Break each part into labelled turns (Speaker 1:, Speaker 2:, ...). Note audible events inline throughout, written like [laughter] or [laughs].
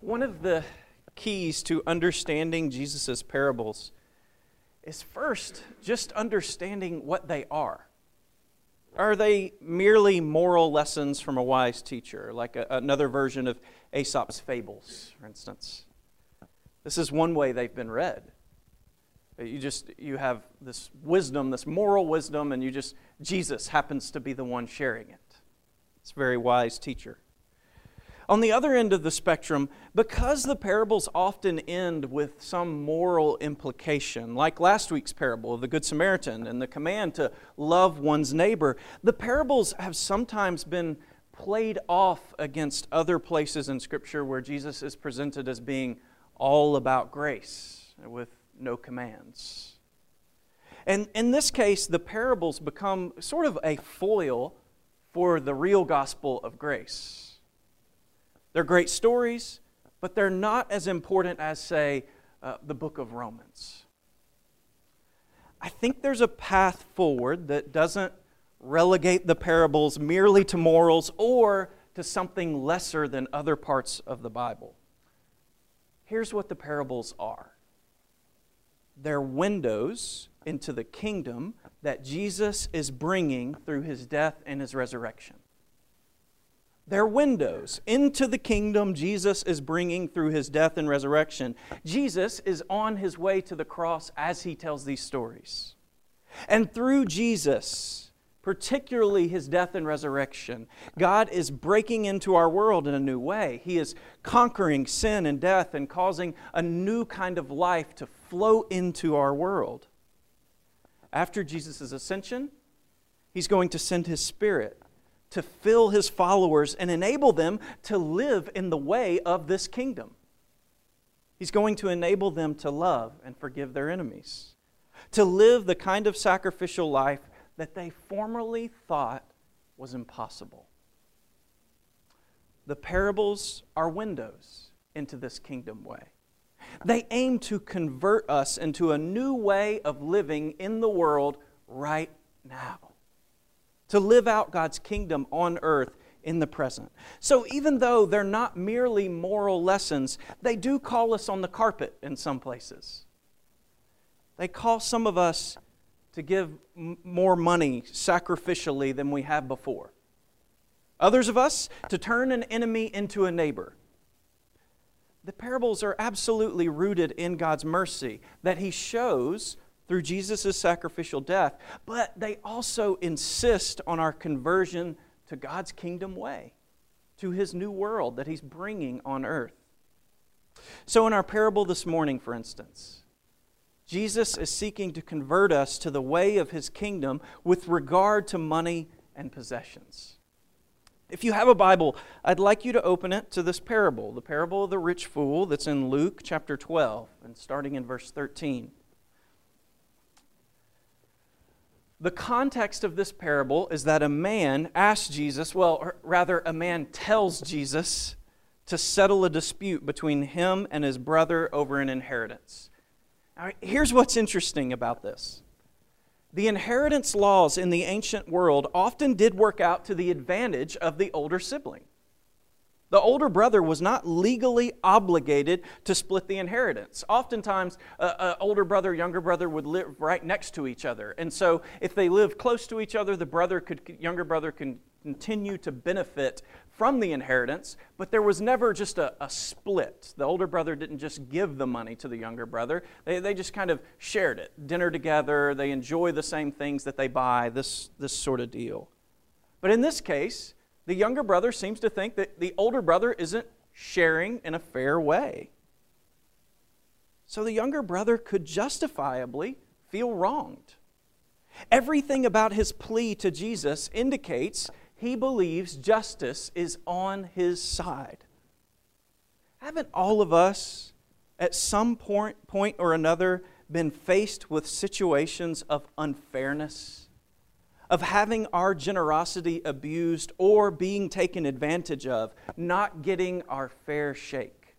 Speaker 1: One of the keys to understanding Jesus' parables is first just understanding what they are. Are they merely moral lessons from a wise teacher, like a, another version of Aesop's fables, for instance? This is one way they've been read. You just you have this wisdom, this moral wisdom, and you just Jesus happens to be the one sharing it. It's a very wise teacher. On the other end of the spectrum, because the parables often end with some moral implication, like last week's parable of the Good Samaritan and the command to love one's neighbor, the parables have sometimes been played off against other places in Scripture where Jesus is presented as being all about grace with no commands. And in this case, the parables become sort of a foil for the real gospel of grace. They're great stories, but they're not as important as, say, uh, the book of Romans. I think there's a path forward that doesn't relegate the parables merely to morals or to something lesser than other parts of the Bible. Here's what the parables are they're windows into the kingdom that Jesus is bringing through his death and his resurrection. They're windows into the kingdom Jesus is bringing through his death and resurrection. Jesus is on his way to the cross as he tells these stories. And through Jesus, particularly his death and resurrection, God is breaking into our world in a new way. He is conquering sin and death and causing a new kind of life to flow into our world. After Jesus' ascension, he's going to send his spirit to fill his followers and enable them to live in the way of this kingdom. He's going to enable them to love and forgive their enemies, to live the kind of sacrificial life that they formerly thought was impossible. The parables are windows into this kingdom way. They aim to convert us into a new way of living in the world right now to live out God's kingdom on earth in the present. So even though they're not merely moral lessons, they do call us on the carpet in some places. They call some of us to give m- more money sacrificially than we have before. Others of us to turn an enemy into a neighbor. The parables are absolutely rooted in God's mercy that He shows through Jesus' sacrificial death, but they also insist on our conversion to God's kingdom way, to his new world that he's bringing on earth. So, in our parable this morning, for instance, Jesus is seeking to convert us to the way of his kingdom with regard to money and possessions. If you have a Bible, I'd like you to open it to this parable, the parable of the rich fool that's in Luke chapter 12 and starting in verse 13. The context of this parable is that a man asks Jesus, well, rather, a man tells Jesus to settle a dispute between him and his brother over an inheritance. Now, here's what's interesting about this the inheritance laws in the ancient world often did work out to the advantage of the older sibling. The older brother was not legally obligated to split the inheritance. Oftentimes, an older brother, younger brother would live right next to each other. And so, if they lived close to each other, the brother could, younger brother can continue to benefit from the inheritance, but there was never just a, a, split. The older brother didn't just give the money to the younger brother, they, they just kind of shared it. Dinner together, they enjoy the same things that they buy, this, this sort of deal. But in this case, the younger brother seems to think that the older brother isn't sharing in a fair way. So the younger brother could justifiably feel wronged. Everything about his plea to Jesus indicates he believes justice is on his side. Haven't all of us, at some point, point or another, been faced with situations of unfairness? Of having our generosity abused or being taken advantage of, not getting our fair shake.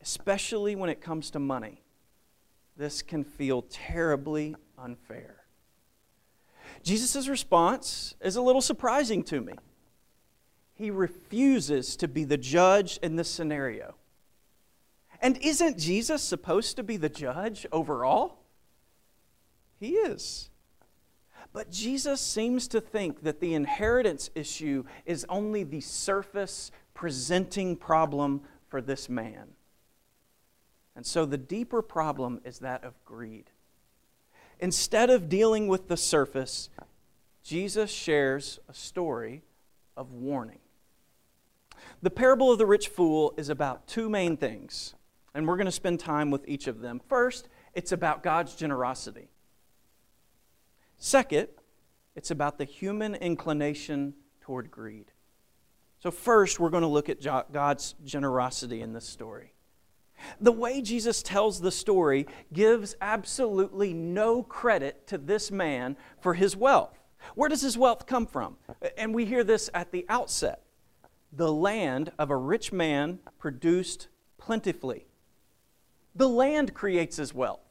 Speaker 1: Especially when it comes to money, this can feel terribly unfair. Jesus' response is a little surprising to me. he refuses to be the judge in this scenario. And isn't Jesus supposed to be the judge overall? He is. But Jesus seems to think that the inheritance issue is only the surface presenting problem for this man. And so the deeper problem is that of greed. Instead of dealing with the surface, Jesus shares a story of warning. The parable of the rich fool is about two main things, and we're going to spend time with each of them. First, it's about God's generosity. Second, it's about the human inclination toward greed. So, first, we're going to look at God's generosity in this story. The way Jesus tells the story gives absolutely no credit to this man for his wealth. Where does his wealth come from? And we hear this at the outset. The land of a rich man produced plentifully. The land creates his wealth.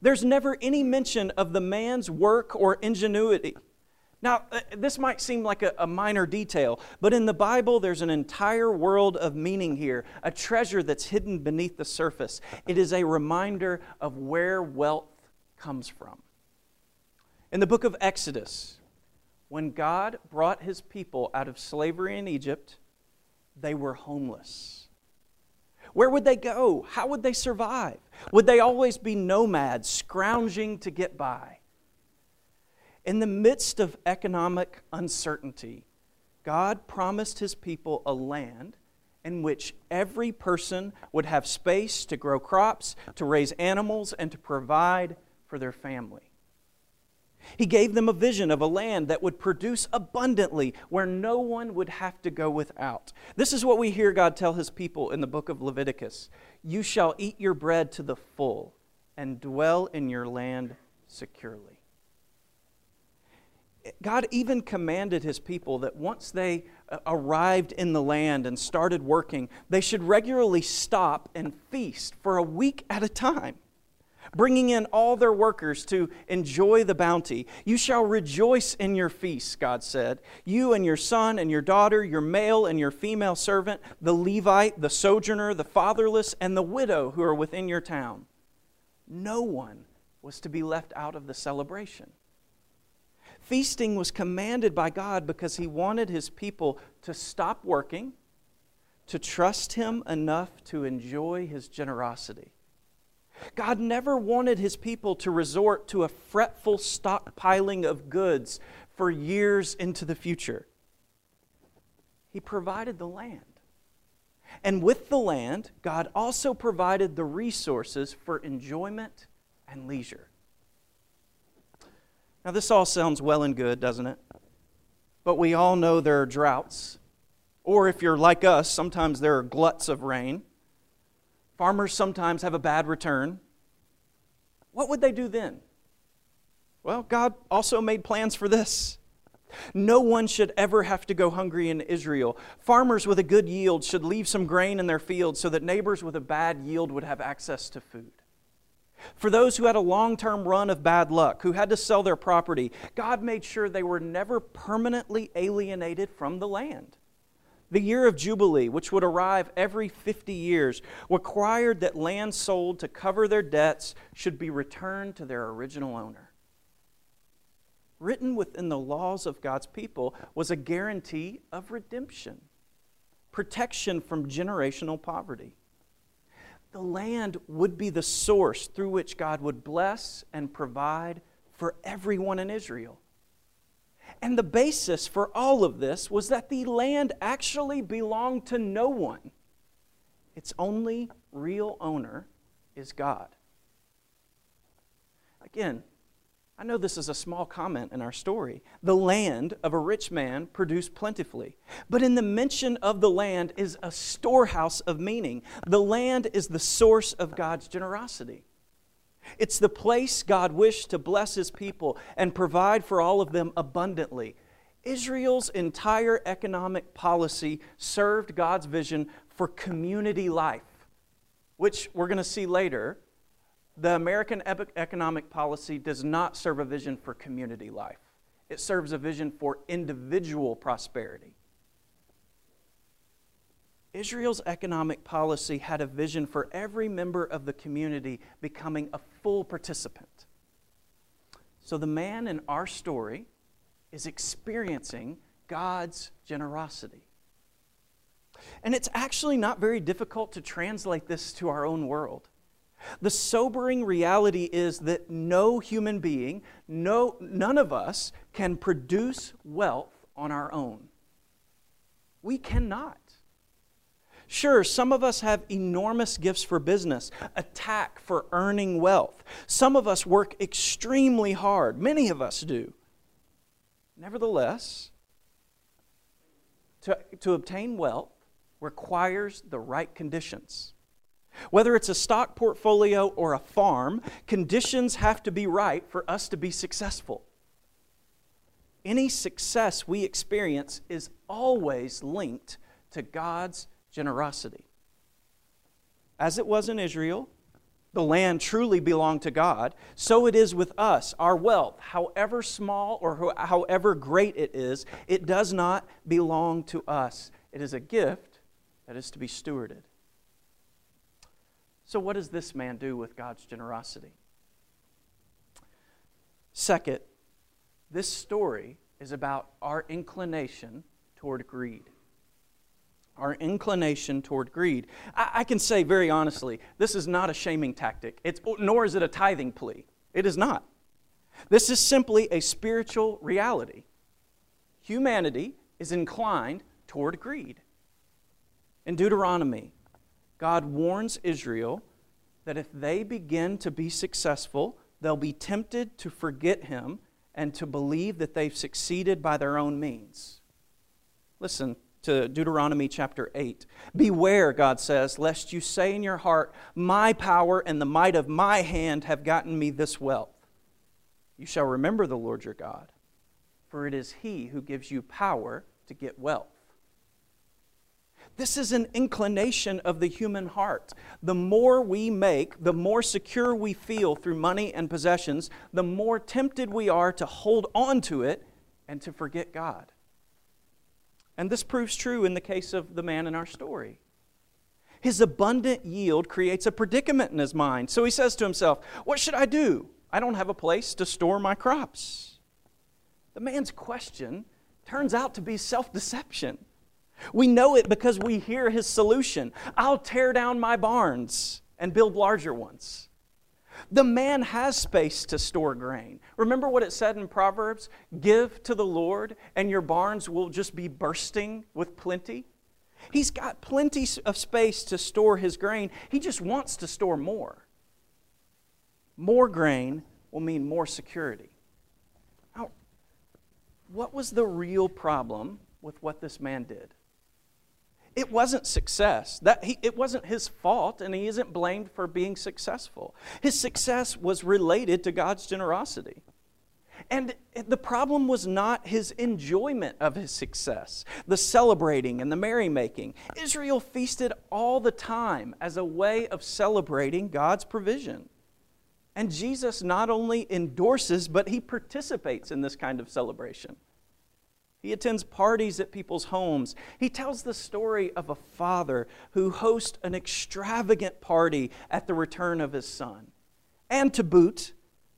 Speaker 1: There's never any mention of the man's work or ingenuity. Now, uh, this might seem like a, a, minor detail, but in the Bible, there's an entire world of meaning here, a treasure that's hidden beneath the surface. It is a reminder of where wealth comes from. In the book of Exodus, when God brought his people out of slavery in Egypt, they were homeless. Where would they go? How would they survive? Would they always be nomads, scrounging to get by? In the midst of economic uncertainty, God promised his people a land in which every person would have space to grow crops, to raise animals, and to provide for their family. He gave them a vision of a land that would produce abundantly, where no one would have to go without. This is what we hear God tell his people in the book of Leviticus You shall eat your bread to the full and dwell in your land securely. God even commanded his people that once they uh, arrived in the land and started working, they should regularly stop and feast for a week at a time, bringing in all their workers to enjoy the bounty. You shall rejoice in your feasts, God said. You and your son and your daughter, your male and your female servant, the Levite, the sojourner, the fatherless, and the widow who are within your town. No one was to be left out of the celebration. Feasting was commanded by God because He wanted His people to stop working, to trust Him enough to enjoy His generosity. God never wanted His people to resort to a fretful stockpiling of goods for years into the future. He provided the land. And with the land, God also provided the resources for enjoyment and leisure. Now, this all sounds well and good, doesn't it? But we all know there are droughts. Or if you're like us, sometimes there are gluts of rain. Farmers sometimes have a bad return. What would they do then? Well, God also made plans for this. No one should ever have to go hungry in Israel. Farmers with a good yield should leave some grain in their fields so that neighbors with a bad yield would have access to food. For those who had a long term run of bad luck, who had to sell their property, God made sure they were never permanently alienated from the land. The year of Jubilee, which would arrive every 50 years, required that land sold to cover their debts should be returned to their original owner. Written within the laws of God's people was a guarantee of redemption, protection from generational poverty the land would be the source through which God would bless and provide for everyone in Israel. And the basis for all of this was that the land actually belonged to no one. Its only real owner is God. Again, I know this is a small comment in our story. The land of a rich man produced plentifully. But in the mention of the land is a storehouse of meaning. The land is the source of God's generosity. It's the place God wished to bless his people and provide for all of them abundantly. Israel's entire economic policy served God's vision for community life, which we're going to see later the American economic policy does not serve a vision for community life, it serves a vision for individual prosperity. Israel's economic policy had a vision for every member of the community becoming a full participant. So the man in our story is experiencing God's generosity. And it's actually not very difficult to translate this to our own world. The sobering reality is that no human being, no, none of us can produce wealth on our own. We cannot. Sure, some of us have enormous gifts for business, a tact for earning wealth. Some of us work extremely hard. Many of us do. Nevertheless, to, to obtain wealth requires the right conditions. Whether it's a stock portfolio or a farm, conditions have to be right for us to be successful. Any success we experience is always linked to God's generosity. As it was in Israel, the land truly belonged to God, so it is with us. Our wealth, however small or however great it is, it does not belong to us. It is a gift that is to be stewarded. So, what does this man do with God's generosity? Second, this story is about our inclination toward greed our inclination toward greed. I, I, can say very honestly, this is not a shaming tactic, it's, nor is it a tithing plea. It is not. This is simply a spiritual reality. Humanity is inclined toward greed. In Deuteronomy, God warns Israel that if they begin to be successful, they'll be tempted to forget Him and to believe that they've succeeded by their own means. Listen, to Deuteronomy chapter 8. Beware, God says, lest you say in your heart, My power and the might of my hand have gotten me this wealth. You shall remember the Lord your God, for it is He who gives you power to get wealth. This is an inclination of the human heart. The more we make, the more secure we feel through money and possessions, the more tempted we are to hold on to it and to forget God. And this proves true in the case of the man in our story. His abundant yield creates a predicament in his mind. So he says to himself, What should I do? I don't have a place to store my crops. The man's question turns out to be self deception. We know it because we hear his solution I'll tear down my barns and build larger ones. The man has space to store grain. Remember what it said in Proverbs? Give to the Lord, and your barns will just be bursting with plenty. He's got plenty of space to store his grain. He just wants to store more. More grain will mean more security. Now, what was the real problem with what this man did? It wasn't success. That he, it wasn't his fault, and he isn't blamed for being successful. His success was related to God's generosity. And the problem was not his enjoyment of his success, the celebrating and the merrymaking. Israel feasted all the time as a way of celebrating God's provision. And Jesus not only endorses, but he participates in this kind of celebration. He attends parties at people's homes. He tells the story of a father who hosts an extravagant party at the return of his son. And to boot,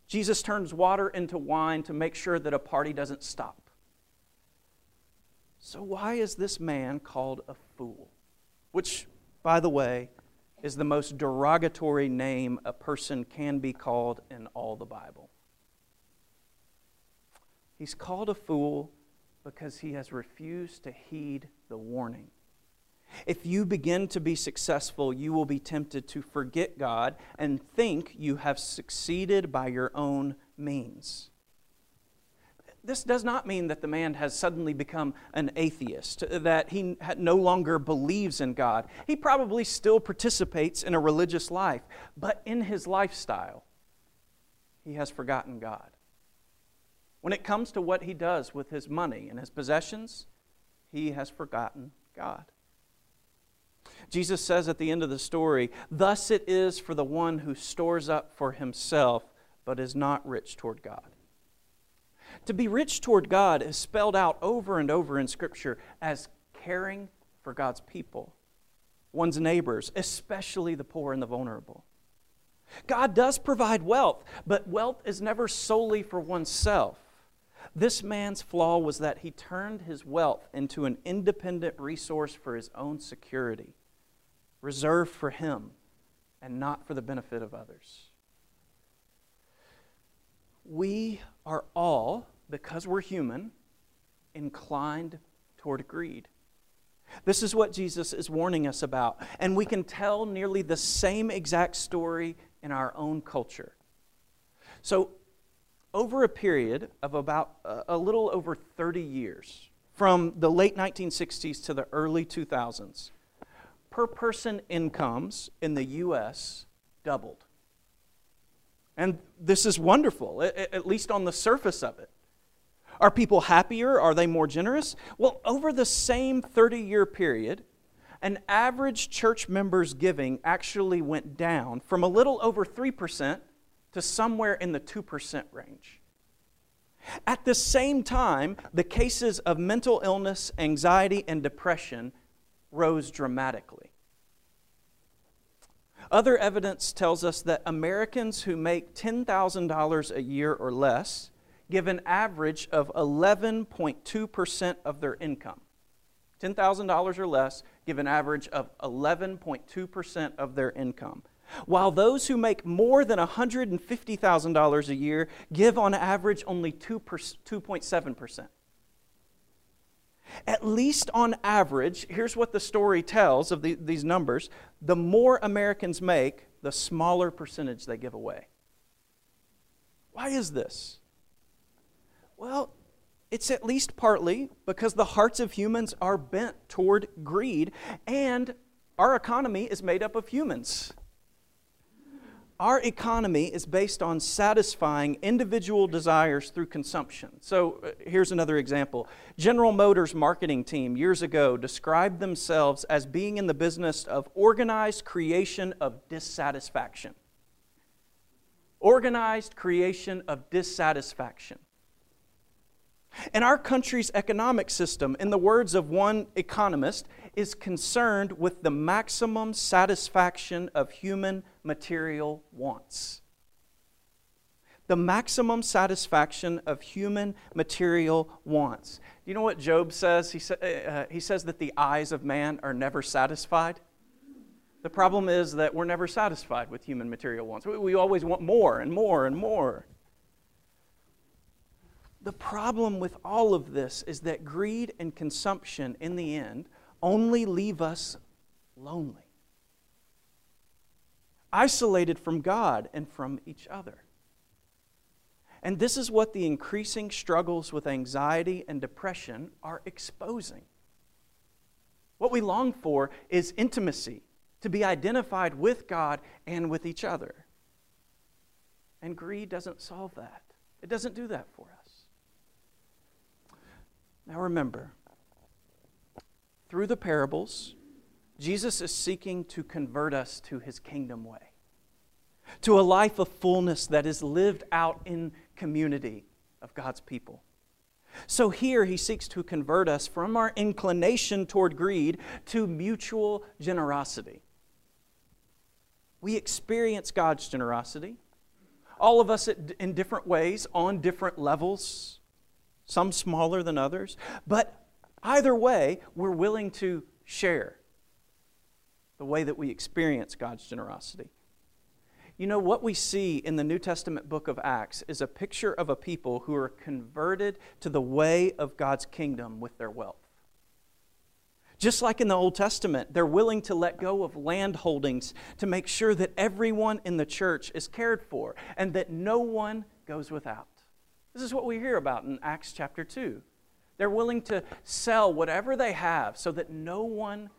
Speaker 1: Jesus turns water into wine to make sure that a party doesn't stop. So, why is this man called a fool? Which, by the way, is the most derogatory name a person can be called in all the Bible. He's called a fool because he has refused to heed the warning. If you begin to be successful, you will be tempted to forget God and think you have succeeded by your own means. This does not mean that the man has suddenly become an atheist, that he no longer believes in God. He probably still participates in a religious life, but in his lifestyle, he has forgotten God. When it comes to what he does with his money and his possessions, he has forgotten God. Jesus says at the end of the story, Thus it is for the one who stores up for himself, but is not rich toward God. To be rich toward God is spelled out over and over in Scripture as caring for God's people. one's neighbors, especially the poor and the vulnerable. God does provide wealth, but wealth is never solely for oneself. This man's flaw was that he turned his wealth into an independent resource for his own security, reserved for him and not for the benefit of others. We are all, because we're human, inclined toward greed. This is what Jesus is warning us about. And we can tell nearly the same exact story in our own culture. So, over a period of about uh, a little over 30 years, from the late 1960s to the early 2000s, per person incomes in the U.S. doubled. And this is wonderful, at least on the surface of it. Are people happier? Are they more generous? Well, over the same 30 year period, an average church member's giving actually went down from a little over 3% to somewhere in the 2% range. At the same time, the cases of mental illness, anxiety, and depression rose dramatically. Other evidence tells us that Americans who make $10,000 a year or less give an average of 11.2% of their income. $10,000 or less give an average of 11.2% of their income. While those who make more than $150,000 a year give on average only 2.7%. At least on average, here's what the story tells of the, these numbers the more Americans make, the smaller percentage they give away. Why is this? Well, it's at least partly because the hearts of humans are bent toward greed, and our economy is made up of humans. Our economy is based on satisfying individual desires through consumption. So uh, here's another example. General Motors marketing team years ago described themselves as being in the business of organized creation of dissatisfaction. Organized creation of dissatisfaction. And our country's economic system, in the words of one economist, is concerned with the maximum satisfaction of human material wants. The maximum satisfaction of human material wants. You know what Job says? He, sa- uh, he says that the eyes of man are never satisfied. The problem is that we're never satisfied with human material wants. We, we always want more and more and more. The problem with all of this is that greed and consumption, in the end, only leave us lonely, isolated from God and from each other. And this is what the increasing struggles with anxiety and depression are exposing. What we long for is intimacy, to be identified with God and with each other. And greed doesn't solve that, it doesn't do that for us. Now remember, through the parables, Jesus is seeking to convert us to his kingdom way, to a life of fullness that is lived out in community of God's people. So here he seeks to convert us from our inclination toward greed to mutual generosity. We experience God's generosity, all of us in different ways, on different levels some smaller than others. But either way, we're willing to share the way that we experience God's generosity. You know, what we see in the New Testament book of Acts is a picture of a people who are converted to the way of God's kingdom with their wealth. Just like in the Old Testament, they're willing to let go of land holdings to make sure that everyone in the church is cared for and that no one goes without. This is what we hear about in Acts chapter 2. They're willing to sell whatever they have so that no one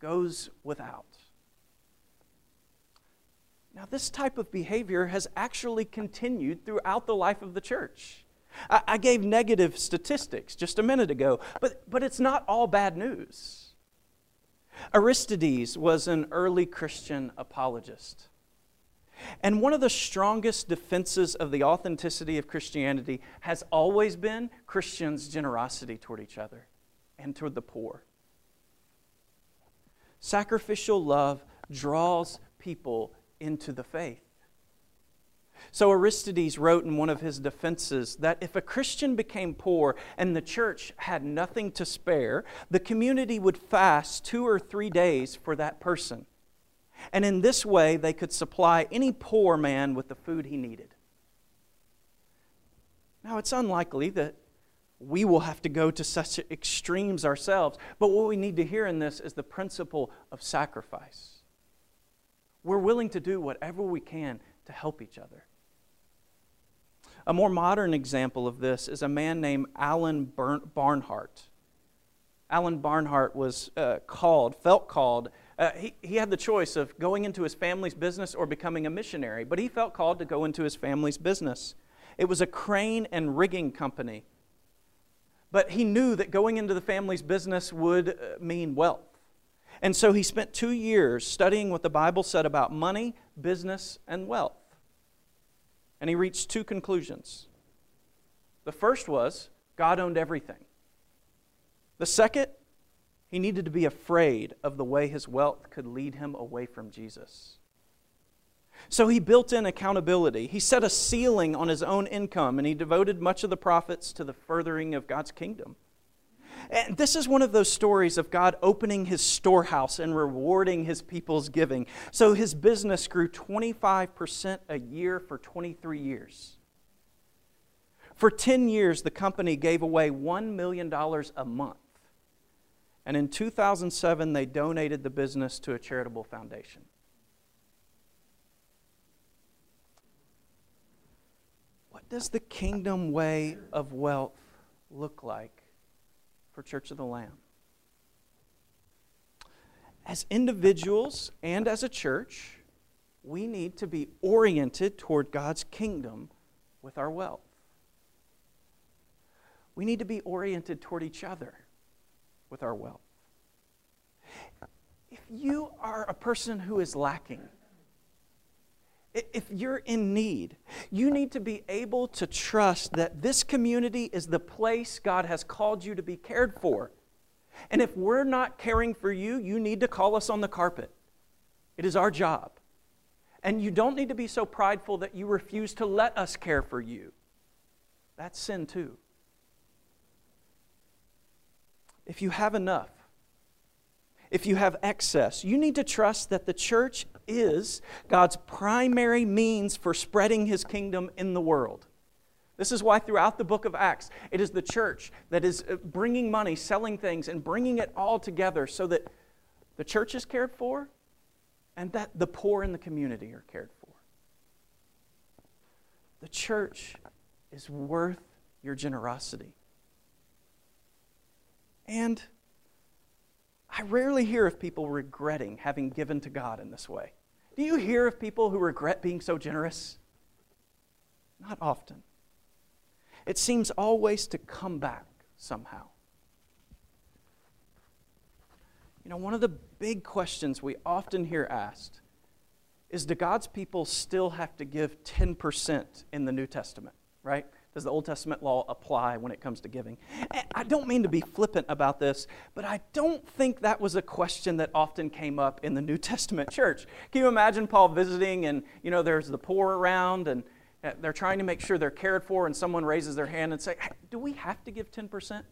Speaker 1: goes without. Now, this type of behavior has actually continued throughout the life of the church. I, I gave negative statistics just a minute ago, but, but it's not all bad news. Aristides was an early Christian apologist. And one of the strongest defenses of the authenticity of Christianity has always been Christians' generosity toward each other and toward the poor. Sacrificial love draws people into the faith. So Aristides wrote in one of his defenses that if a Christian became poor and the church had nothing to spare, the community would fast two or three days for that person. And in this way, they could supply any poor man with the food he needed. Now, it's unlikely that we will have to go to such extremes ourselves, but what we need to hear in this is the principle of sacrifice. We're willing to do whatever we can to help each other. A more modern example of this is a man named Alan Barnhart. Alan Barnhart was uh, called, felt called. Uh, he, he had the choice of going into his family's business or becoming a missionary, but he felt called to go into his family's business. It was a crane and rigging company. But he knew that going into the family's business would uh, mean wealth. And so he spent two years studying what the Bible said about money, business, and wealth. And he reached two conclusions. The first was God owned everything. The second, he needed to be afraid of the way his wealth could lead him away from Jesus. So he built in accountability. He set a ceiling on his own income and he devoted much of the profits to the furthering of God's kingdom. And this is one of those stories of God opening his storehouse and rewarding his people's giving. So his business grew 25% a year for 23 years. For 10 years, the company gave away $1 million a month. And in 2007, they donated the business to a charitable foundation. What does the kingdom way of wealth look like for Church of the Lamb? As individuals and as a church, we need to be oriented toward God's kingdom with our wealth. We need to be oriented toward each other with our wealth. If you are a person who is lacking, if you're in need, you need to be able to trust that this community is the place God has called you to be cared for. And if we're not caring for you, you need to call us on the carpet. It is our job. And you don't need to be so prideful that you refuse to let us care for you. That's sin too. If you have enough, if you have excess, you need to trust that the church is God's primary means for spreading his kingdom in the world. This is why throughout the book of Acts, it is the church that is uh, bringing money, selling things, and bringing it all together so that the church is cared for and that the poor in the community are cared for. The church is worth your generosity. And I rarely hear of people regretting having given to God in this way. Do you hear of people who regret being so generous? Not often. It seems always to come back somehow. You know, one of the big questions we often hear asked is do God's people still have to give 10% in the New Testament, right? Does the Old Testament law apply when it comes to giving? I don't mean to be flippant about this, but I don't think that was a question that often came up in the New [laughs] Testament church. Can you imagine Paul visiting and, you know, there's the poor around and uh, they're trying to make sure they're cared for and someone raises their hand and say, hey, do we have to give 10%?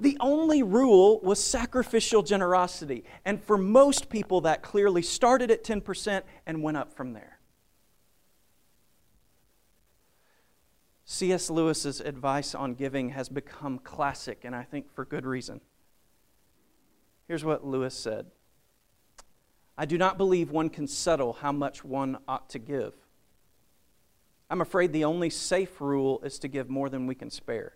Speaker 1: The only rule was sacrificial generosity. And for most people, that clearly started at 10% and went up from there. C.S. Lewis's advice on giving has become classic, and I think for good reason. Here's what Lewis said I do not believe one can settle how much one ought to give. I'm afraid the only safe rule is to give more than we can spare.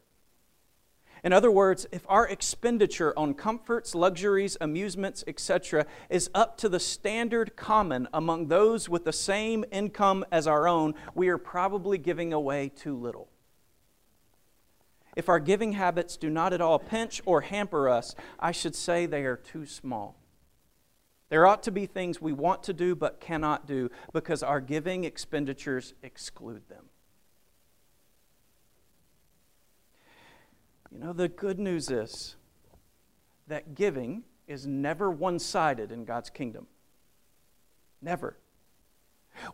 Speaker 1: In other words, if our expenditure on comforts, luxuries, amusements, etc., is up to the standard common among those with the same income as our own, we are probably giving away too little. If our giving habits do not at all pinch or hamper us, I should say they are too small. There ought to be things we want to do but cannot do because our giving expenditures exclude them. You know, the good news is that giving is never one sided in God's kingdom. Never.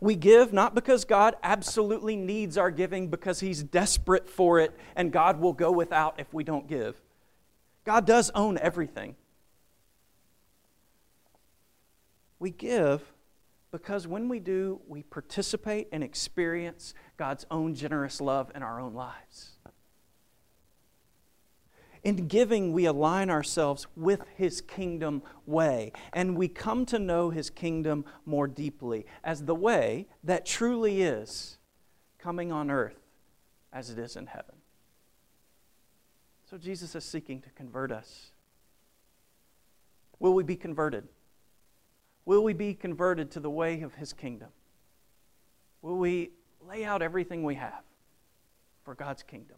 Speaker 1: We give not because God absolutely needs our giving, because He's desperate for it, and God will go without if we don't give. God does own everything. We give because when we do, we participate and experience God's own generous love in our own lives. In giving, we align ourselves with His kingdom way, and we come to know His kingdom more deeply as the way that truly is coming on earth as it is in heaven. So Jesus is seeking to convert us. Will we be converted? Will we be converted to the way of His kingdom? Will we lay out everything we have for God's kingdom?